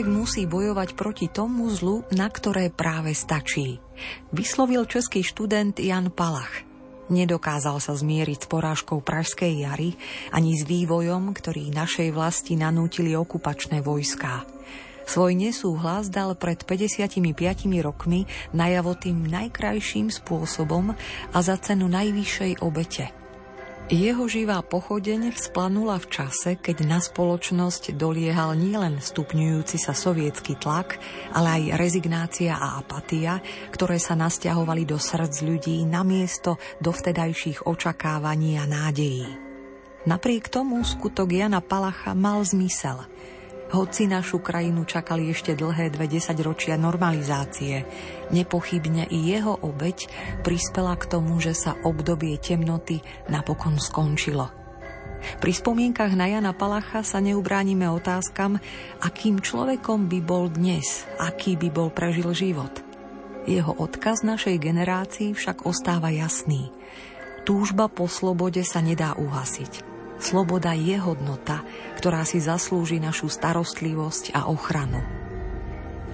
Človek musí bojovať proti tomu zlu, na ktoré práve stačí. Vyslovil český študent Jan Palach – Nedokázal sa zmieriť s porážkou Pražskej jary ani s vývojom, ktorý našej vlasti nanútili okupačné vojská. Svoj nesúhlas dal pred 55 rokmi najavo tým najkrajším spôsobom a za cenu najvyššej obete – jeho živá pochodeň vzplanula v čase, keď na spoločnosť doliehal nielen stupňujúci sa sovietský tlak, ale aj rezignácia a apatia, ktoré sa nasťahovali do srdc ľudí namiesto dovtedajších očakávaní a nádejí. Napriek tomu skutok Jana Palacha mal zmysel – hoci našu krajinu čakali ešte dlhé dve desaťročia normalizácie, nepochybne i jeho obeď prispela k tomu, že sa obdobie temnoty napokon skončilo. Pri spomienkach na Jana Palacha sa neubránime otázkam, akým človekom by bol dnes, aký by bol prežil život. Jeho odkaz našej generácii však ostáva jasný. Túžba po slobode sa nedá uhasiť. Sloboda je hodnota, ktorá si zaslúži našu starostlivosť a ochranu.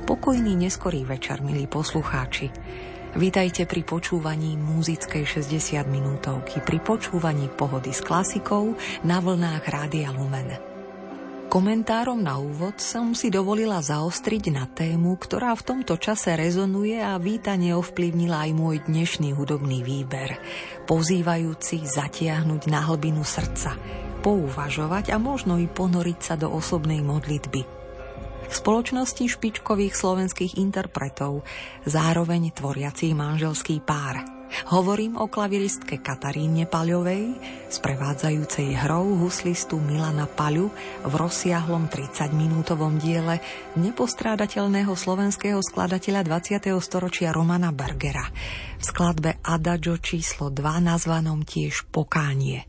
Pokojný neskorý večer, milí poslucháči. Vítajte pri počúvaní muzickej 60 minútovky, pri počúvaní pohody s klasikou na vlnách Rádia Lumen. Komentárom na úvod som si dovolila zaostriť na tému, ktorá v tomto čase rezonuje a vítane ovplyvnila aj môj dnešný hudobný výber, pozývajúci zatiahnuť na hlbinu srdca, pouvažovať a možno i ponoriť sa do osobnej modlitby. V spoločnosti špičkových slovenských interpretov, zároveň tvoriací manželský pár – Hovorím o klaviristke Kataríne Paľovej, sprevádzajúcej hrou huslistu Milana Paľu v rozsiahlom 30-minútovom diele nepostrádateľného slovenského skladateľa 20. storočia Romana Bergera v skladbe Adagio číslo 2 nazvanom tiež Pokánie.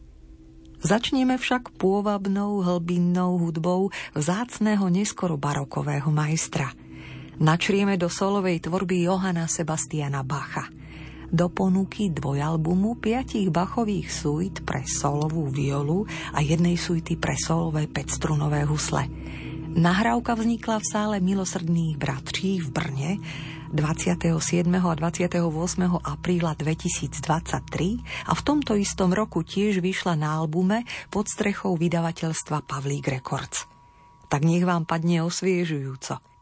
Začneme však pôvabnou hlbinnou hudbou vzácného neskoro barokového majstra. Načrieme do solovej tvorby Johana Sebastiana Bacha – do ponuky dvojalbumu piatich bachových suit pre solovú violu a jednej suity pre solové 5-strunové husle. Nahrávka vznikla v sále milosrdných bratří v Brne 27. a 28. apríla 2023 a v tomto istom roku tiež vyšla na albume pod strechou vydavateľstva Pavlík Records. Tak nech vám padne osviežujúco –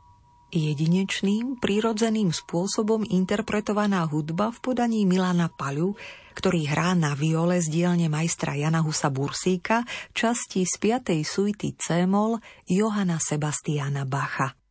jedinečným, prírodzeným spôsobom interpretovaná hudba v podaní Milana Paľu, ktorý hrá na viole z dielne majstra Jana Husa Bursíka časti z 5. suity C-mol Johana Sebastiana Bacha.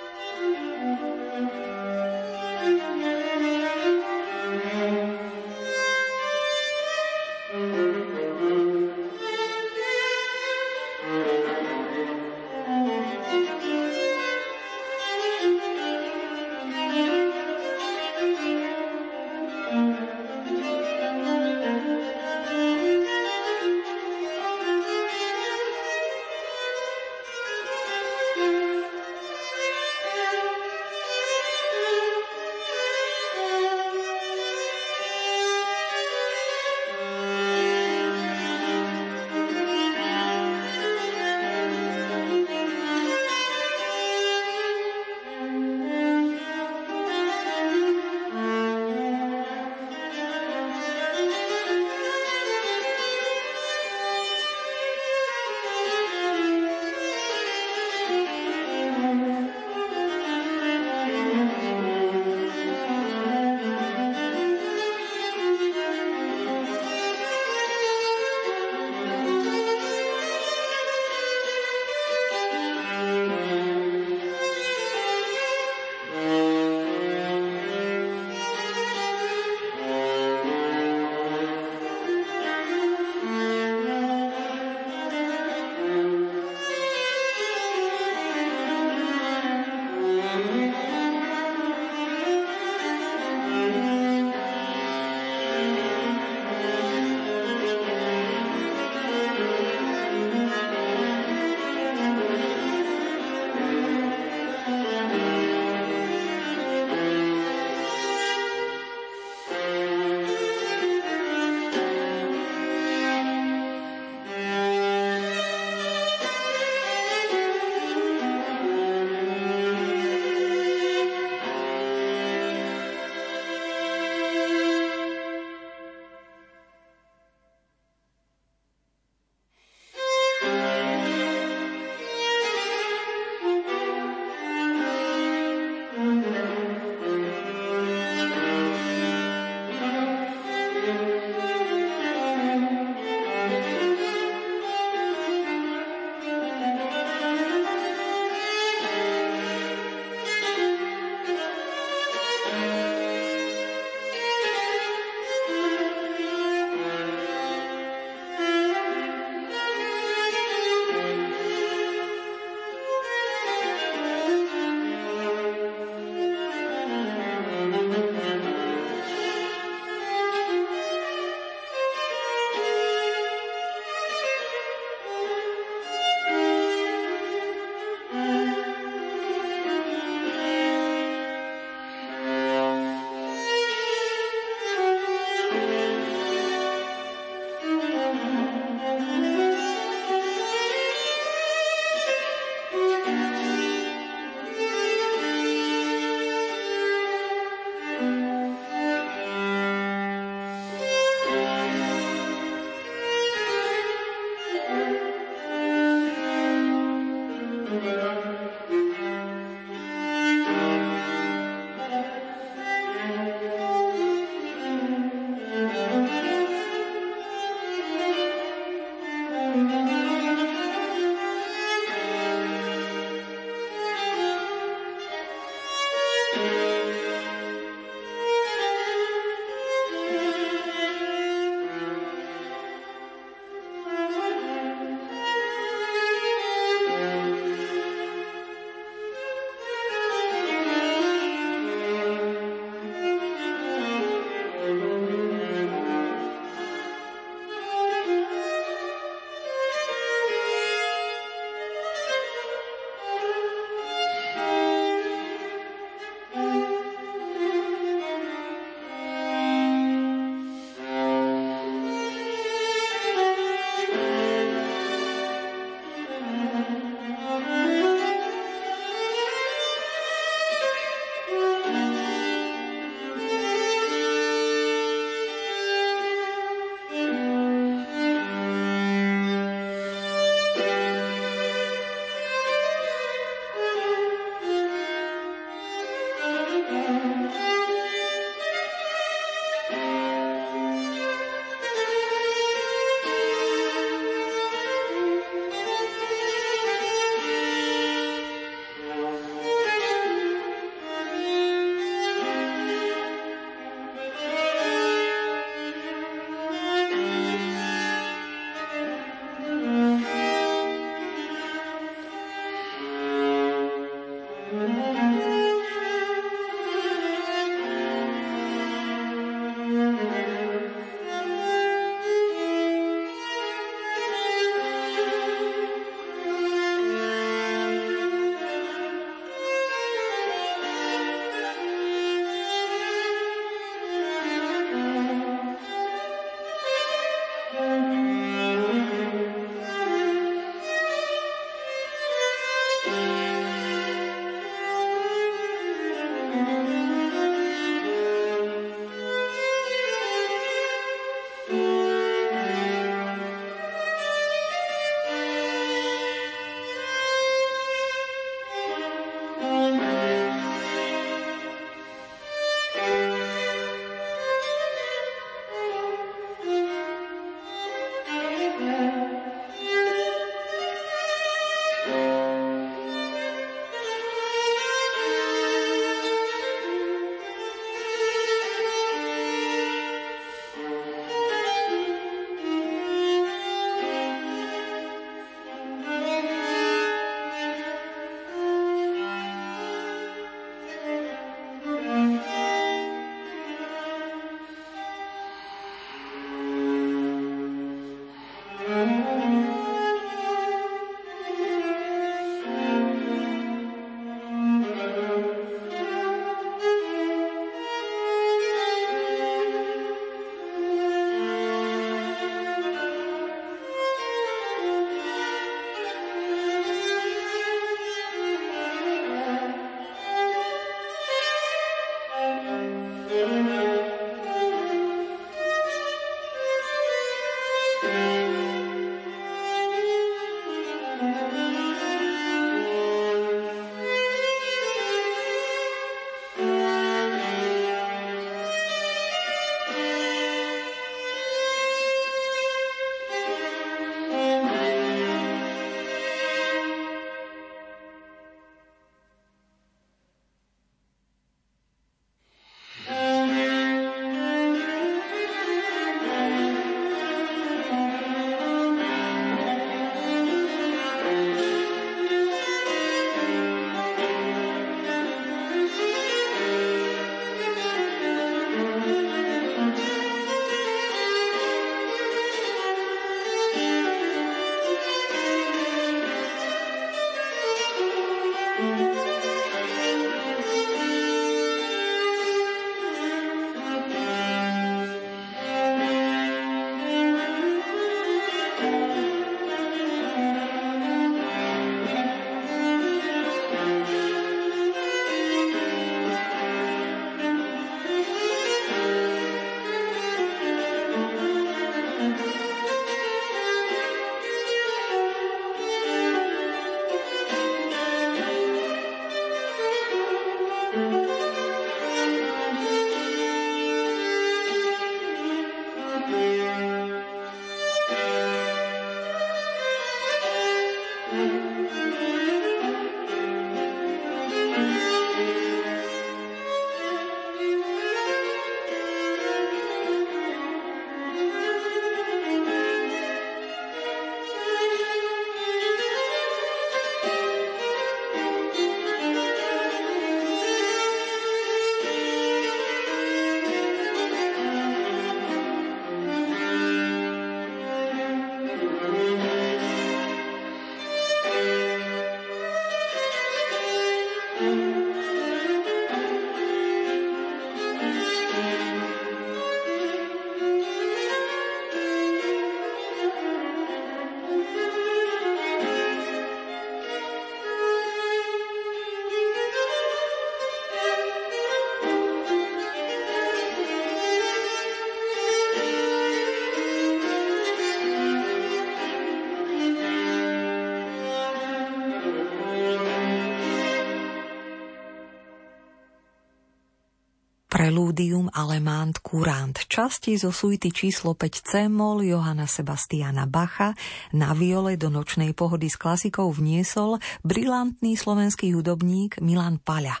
Prelúdium Alemant Courant, časti zo suity číslo 5 C-mol Johana Sebastiana Bacha na viole do nočnej pohody s klasikou vniesol brilantný slovenský hudobník Milan Paľa.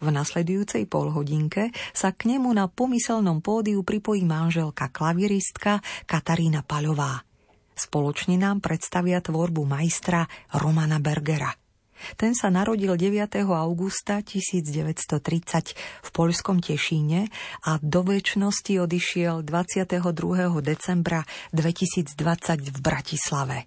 V nasledujúcej polhodinke sa k nemu na pomyselnom pódiu pripojí manželka klaviristka Katarína Paľová. Spoločne nám predstavia tvorbu majstra Romana Bergera – ten sa narodil 9. augusta 1930 v poľskom Tešíne a do väčšnosti odišiel 22. decembra 2020 v Bratislave.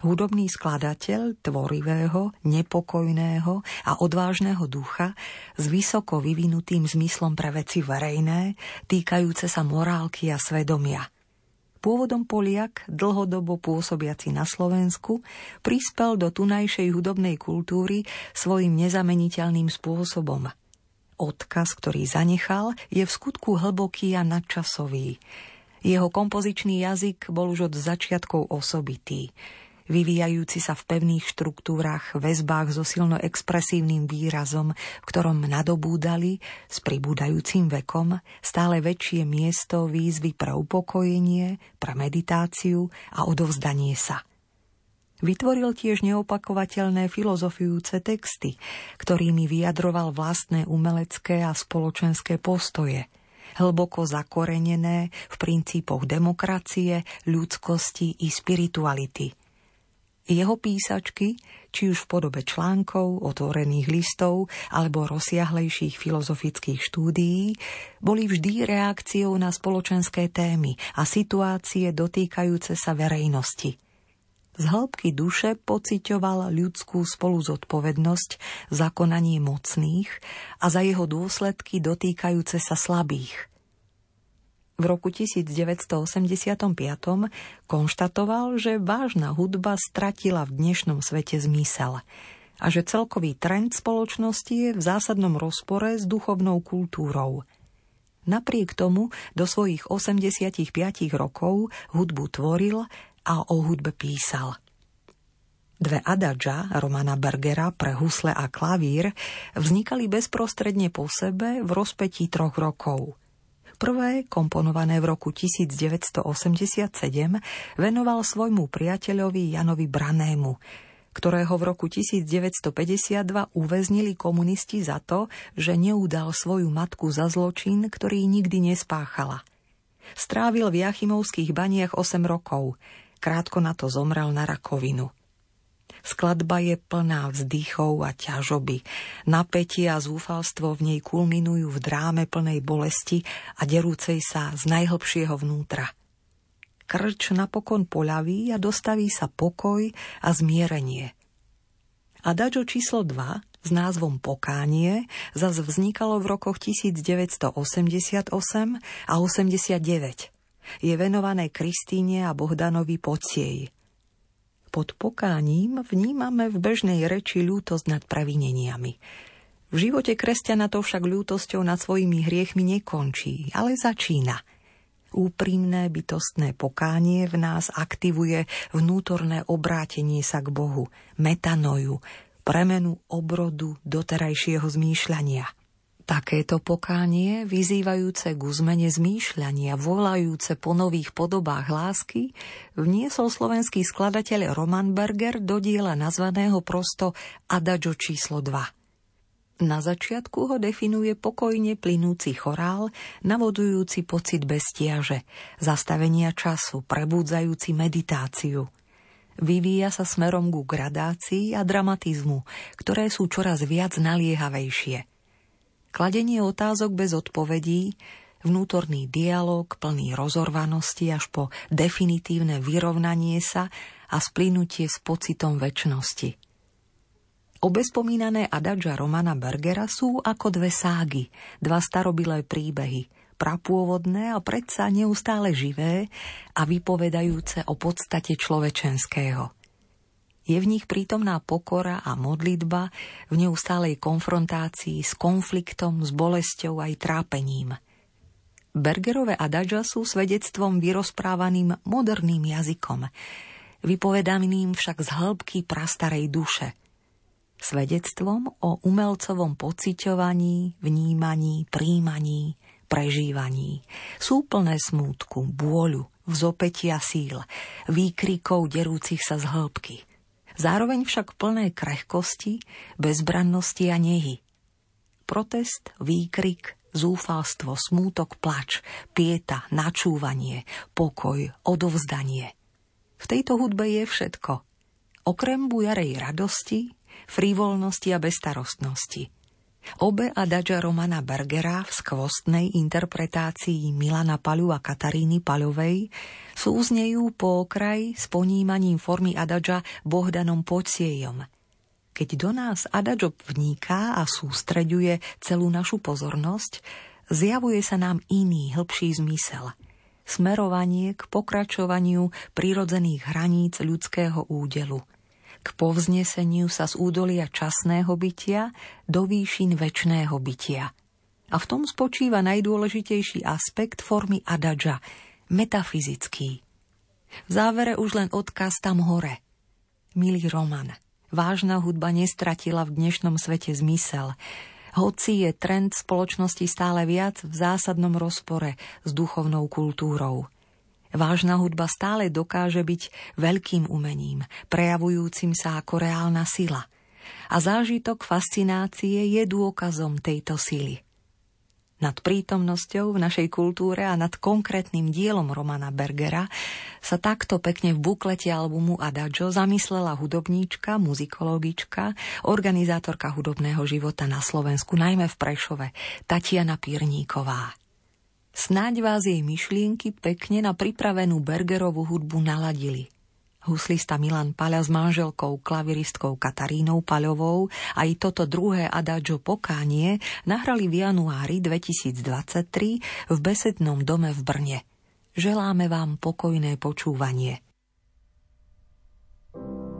Hudobný skladateľ tvorivého, nepokojného a odvážneho ducha s vysoko vyvinutým zmyslom pre veci verejné, týkajúce sa morálky a svedomia – Pôvodom Poliak, dlhodobo pôsobiaci na Slovensku, prispel do tunajšej hudobnej kultúry svojim nezameniteľným spôsobom. Odkaz, ktorý zanechal, je v skutku hlboký a nadčasový. Jeho kompozičný jazyk bol už od začiatkov osobitý vyvíjajúci sa v pevných štruktúrach, väzbách so silno expresívnym výrazom, v ktorom nadobúdali s pribúdajúcim vekom stále väčšie miesto výzvy pre upokojenie, pre meditáciu a odovzdanie sa. Vytvoril tiež neopakovateľné filozofujúce texty, ktorými vyjadroval vlastné umelecké a spoločenské postoje – hlboko zakorenené v princípoch demokracie, ľudskosti i spirituality, jeho písačky, či už v podobe článkov, otvorených listov alebo rozsiahlejších filozofických štúdií, boli vždy reakciou na spoločenské témy a situácie dotýkajúce sa verejnosti. Z hĺbky duše pociťoval ľudskú spoluzodpovednosť za konanie mocných a za jeho dôsledky dotýkajúce sa slabých – v roku 1985 konštatoval, že vážna hudba stratila v dnešnom svete zmysel a že celkový trend spoločnosti je v zásadnom rozpore s duchovnou kultúrou. Napriek tomu do svojich 85 rokov hudbu tvoril a o hudbe písal. Dve adadža Romana Bergera pre husle a klavír vznikali bezprostredne po sebe v rozpetí troch rokov – Prvé, komponované v roku 1987, venoval svojmu priateľovi Janovi Branému, ktorého v roku 1952 uväznili komunisti za to, že neudal svoju matku za zločin, ktorý nikdy nespáchala. Strávil v Jachimovských baniach 8 rokov. Krátko na to zomrel na rakovinu. Skladba je plná vzdychov a ťažoby. Napätie a zúfalstvo v nej kulminujú v dráme plnej bolesti a derúcej sa z najhlbšieho vnútra. Krč napokon poľaví a dostaví sa pokoj a zmierenie. Adagio číslo 2 s názvom Pokánie zas vznikalo v rokoch 1988 a 89. Je venované Kristíne a Bohdanovi Pociej. Pod pokáním vnímame v bežnej reči ľútosť nad pravineniami. V živote kresťana to však ľútosťou nad svojimi hriechmi nekončí, ale začína. Úprimné bytostné pokánie v nás aktivuje vnútorné obrátenie sa k Bohu, metanoju, premenu obrodu doterajšieho zmýšľania – Takéto pokánie, vyzývajúce k zmene zmýšľania, volajúce po nových podobách lásky, vniesol slovenský skladateľ Roman Berger do diela nazvaného prosto Adagio číslo 2. Na začiatku ho definuje pokojne plynúci chorál, navodujúci pocit bestiaže, zastavenia času, prebudzajúci meditáciu – vyvíja sa smerom ku gradácii a dramatizmu, ktoré sú čoraz viac naliehavejšie kladenie otázok bez odpovedí, vnútorný dialog plný rozorvanosti až po definitívne vyrovnanie sa a splynutie s pocitom väčšnosti. Obespomínané adagia Romana Bergera sú ako dve ságy, dva starobilé príbehy, prapôvodné a predsa neustále živé a vypovedajúce o podstate človečenského – je v nich prítomná pokora a modlitba v neustálej konfrontácii s konfliktom, s bolesťou aj trápením. Bergerové adagia sú svedectvom vyrozprávaným moderným jazykom, vypovedaným však z hĺbky prastarej duše. Svedectvom o umelcovom pociťovaní, vnímaní, príjmaní, prežívaní. Sú plné smútku, bôľu, vzopetia síl, výkrikov derúcich sa z hĺbky. Zároveň však plné krehkosti, bezbrannosti a nehy. Protest, výkrik, zúfalstvo, smútok, plač, pieta, načúvanie, pokoj, odovzdanie. V tejto hudbe je všetko. Okrem bujarej radosti, frivolnosti a bestarostnosti. Obe adagia Romana Bergera v skvostnej interpretácii Milana Paľu a Kataríny Paľovej súznejú po okraj s ponímaním formy adagia Bohdanom Pociejom. Keď do nás adagio vníká a sústreďuje celú našu pozornosť, zjavuje sa nám iný, hĺbší zmysel – smerovanie k pokračovaniu prirodzených hraníc ľudského údelu – k povzneseniu sa z údolia časného bytia do výšin väčšného bytia. A v tom spočíva najdôležitejší aspekt formy adadža, metafyzický. V závere už len odkaz tam hore. Milý Roman, vážna hudba nestratila v dnešnom svete zmysel, hoci je trend spoločnosti stále viac v zásadnom rozpore s duchovnou kultúrou – Vážna hudba stále dokáže byť veľkým umením, prejavujúcim sa ako reálna sila. A zážitok fascinácie je dôkazom tejto sily. Nad prítomnosťou v našej kultúre a nad konkrétnym dielom Romana Bergera sa takto pekne v buklete albumu Adagio zamyslela hudobníčka, muzikologička, organizátorka hudobného života na Slovensku, najmä v Prešove, Tatiana Pírníková. Snáď vás jej myšlienky pekne na pripravenú Bergerovú hudbu naladili. Huslista Milan Paľa s manželkou klaviristkou Katarínou Paľovou aj toto druhé adagio pokánie nahrali v januári 2023 v besednom dome v Brne. Želáme vám pokojné počúvanie. thank you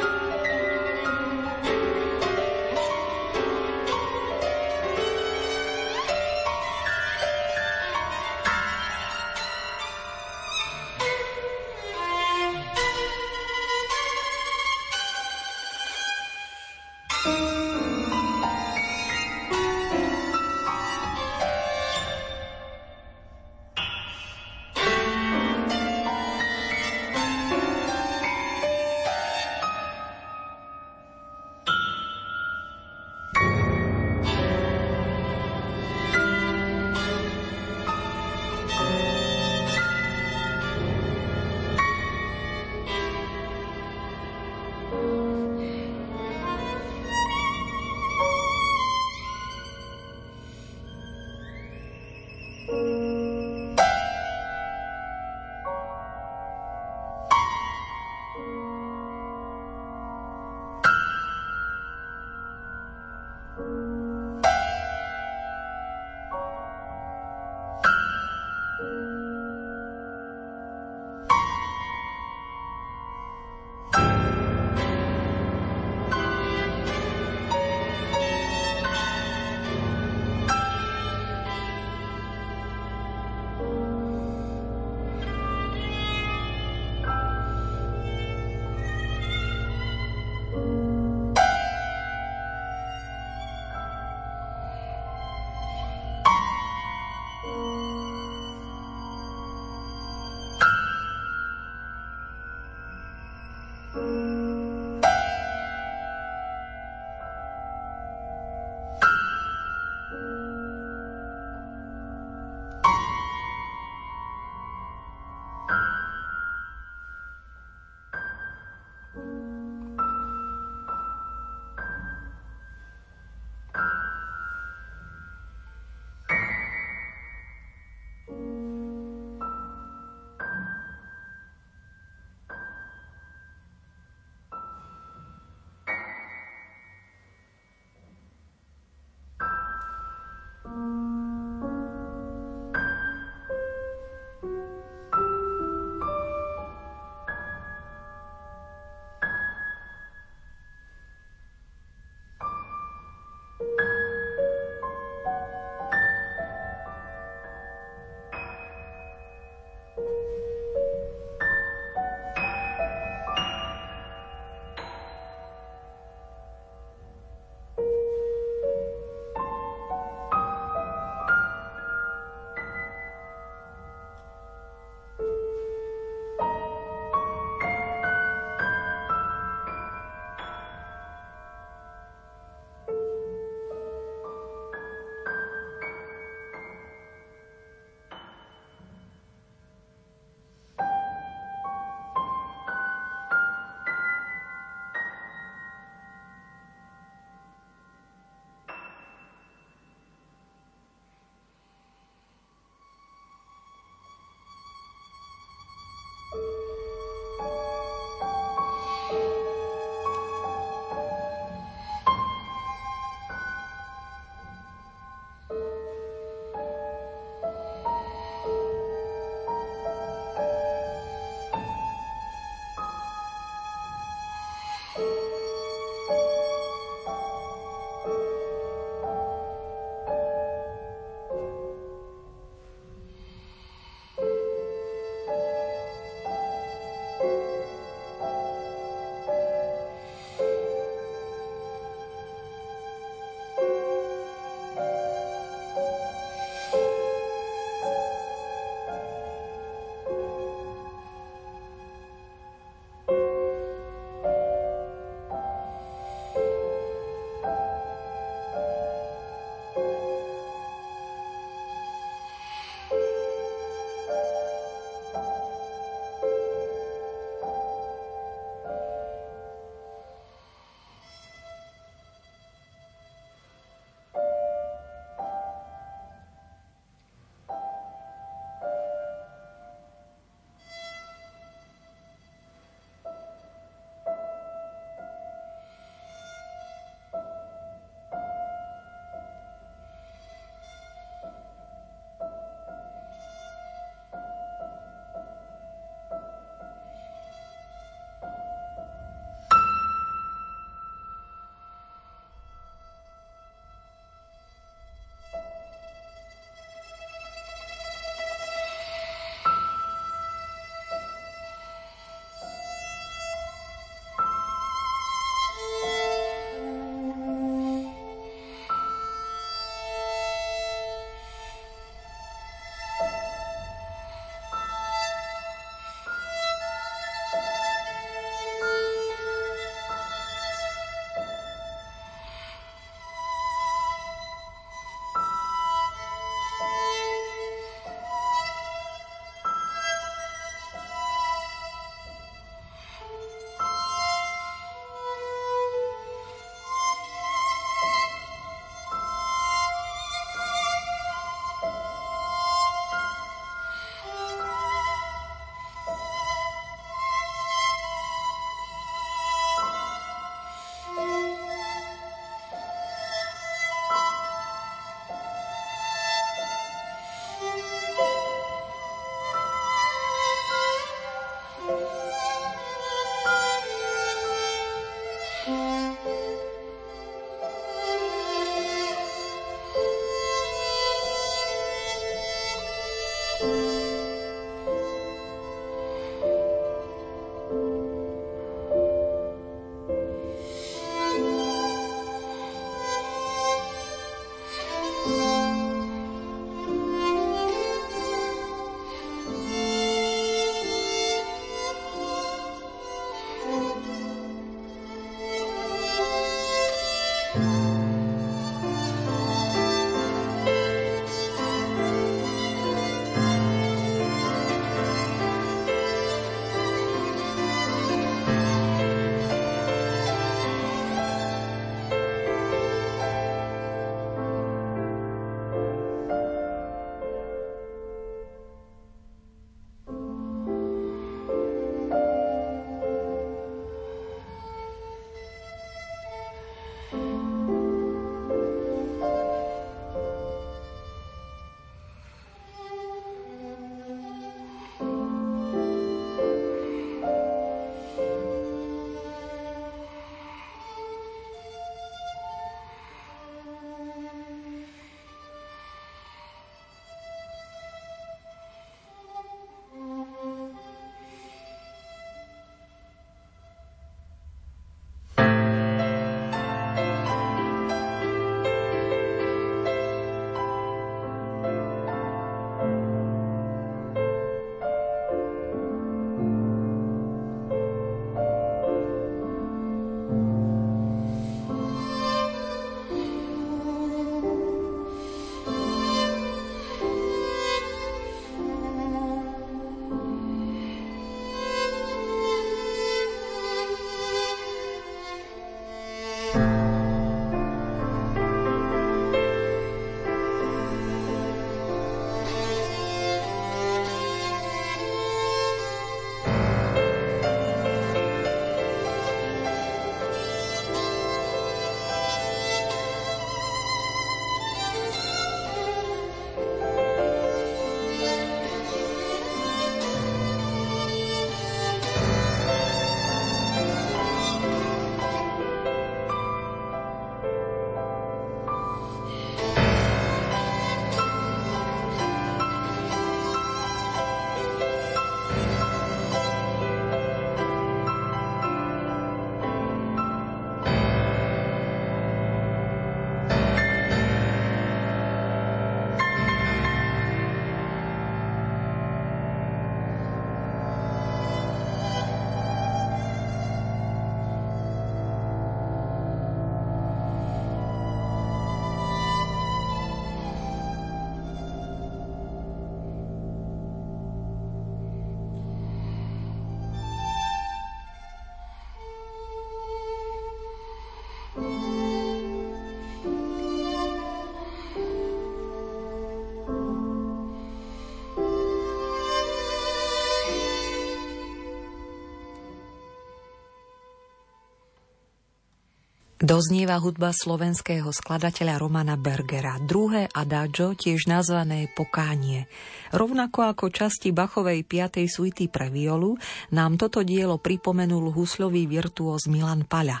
Doznieva hudba slovenského skladateľa Romana Bergera, druhé adagio, tiež nazvané Pokánie. Rovnako ako časti Bachovej 5. suity pre violu, nám toto dielo pripomenul huslový virtuóz Milan Paľa.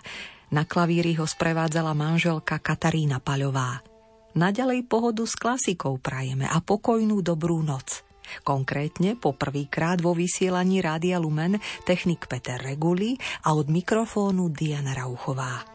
Na klavíri ho sprevádzala manželka Katarína Paľová. Naďalej pohodu s klasikou prajeme a pokojnú dobrú noc. Konkrétne po prvýkrát vo vysielaní Rádia Lumen technik Peter Reguli a od mikrofónu Diana Rauchová.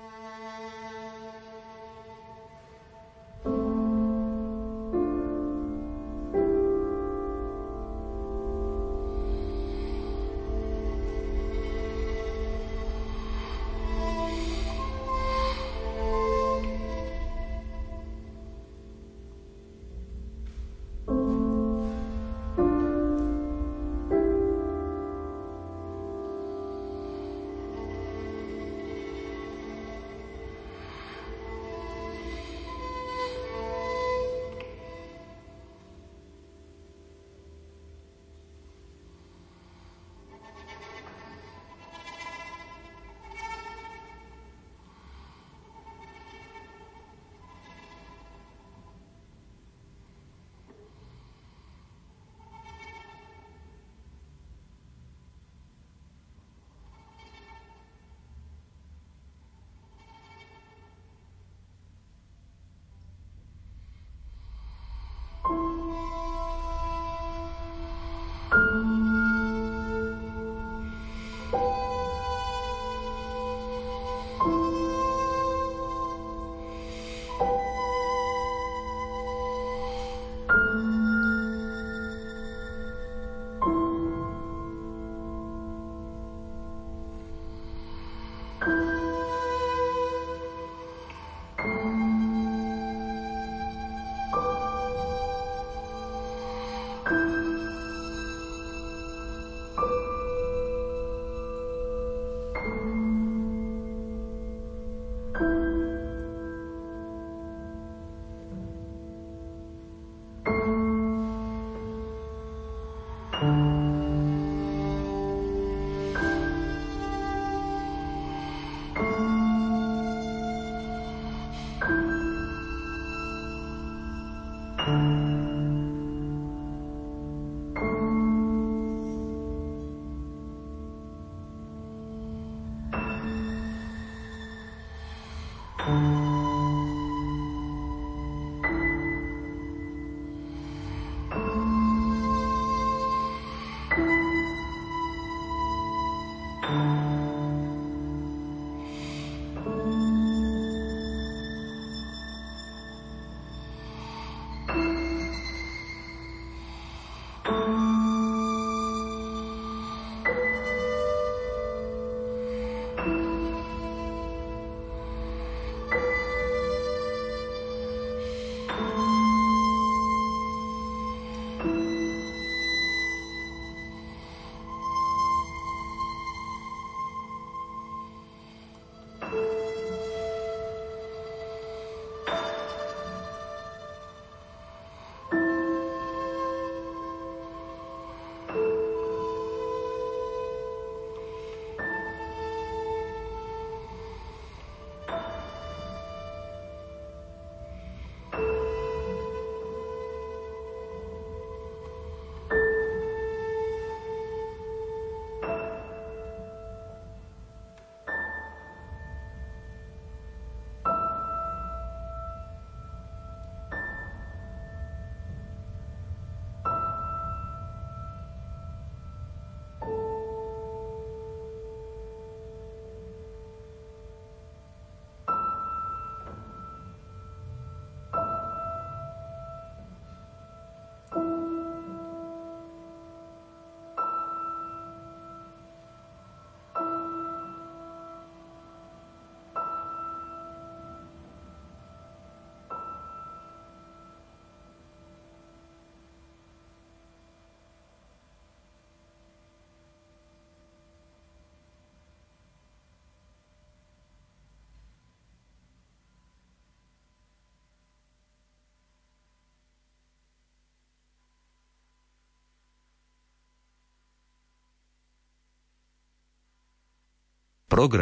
Program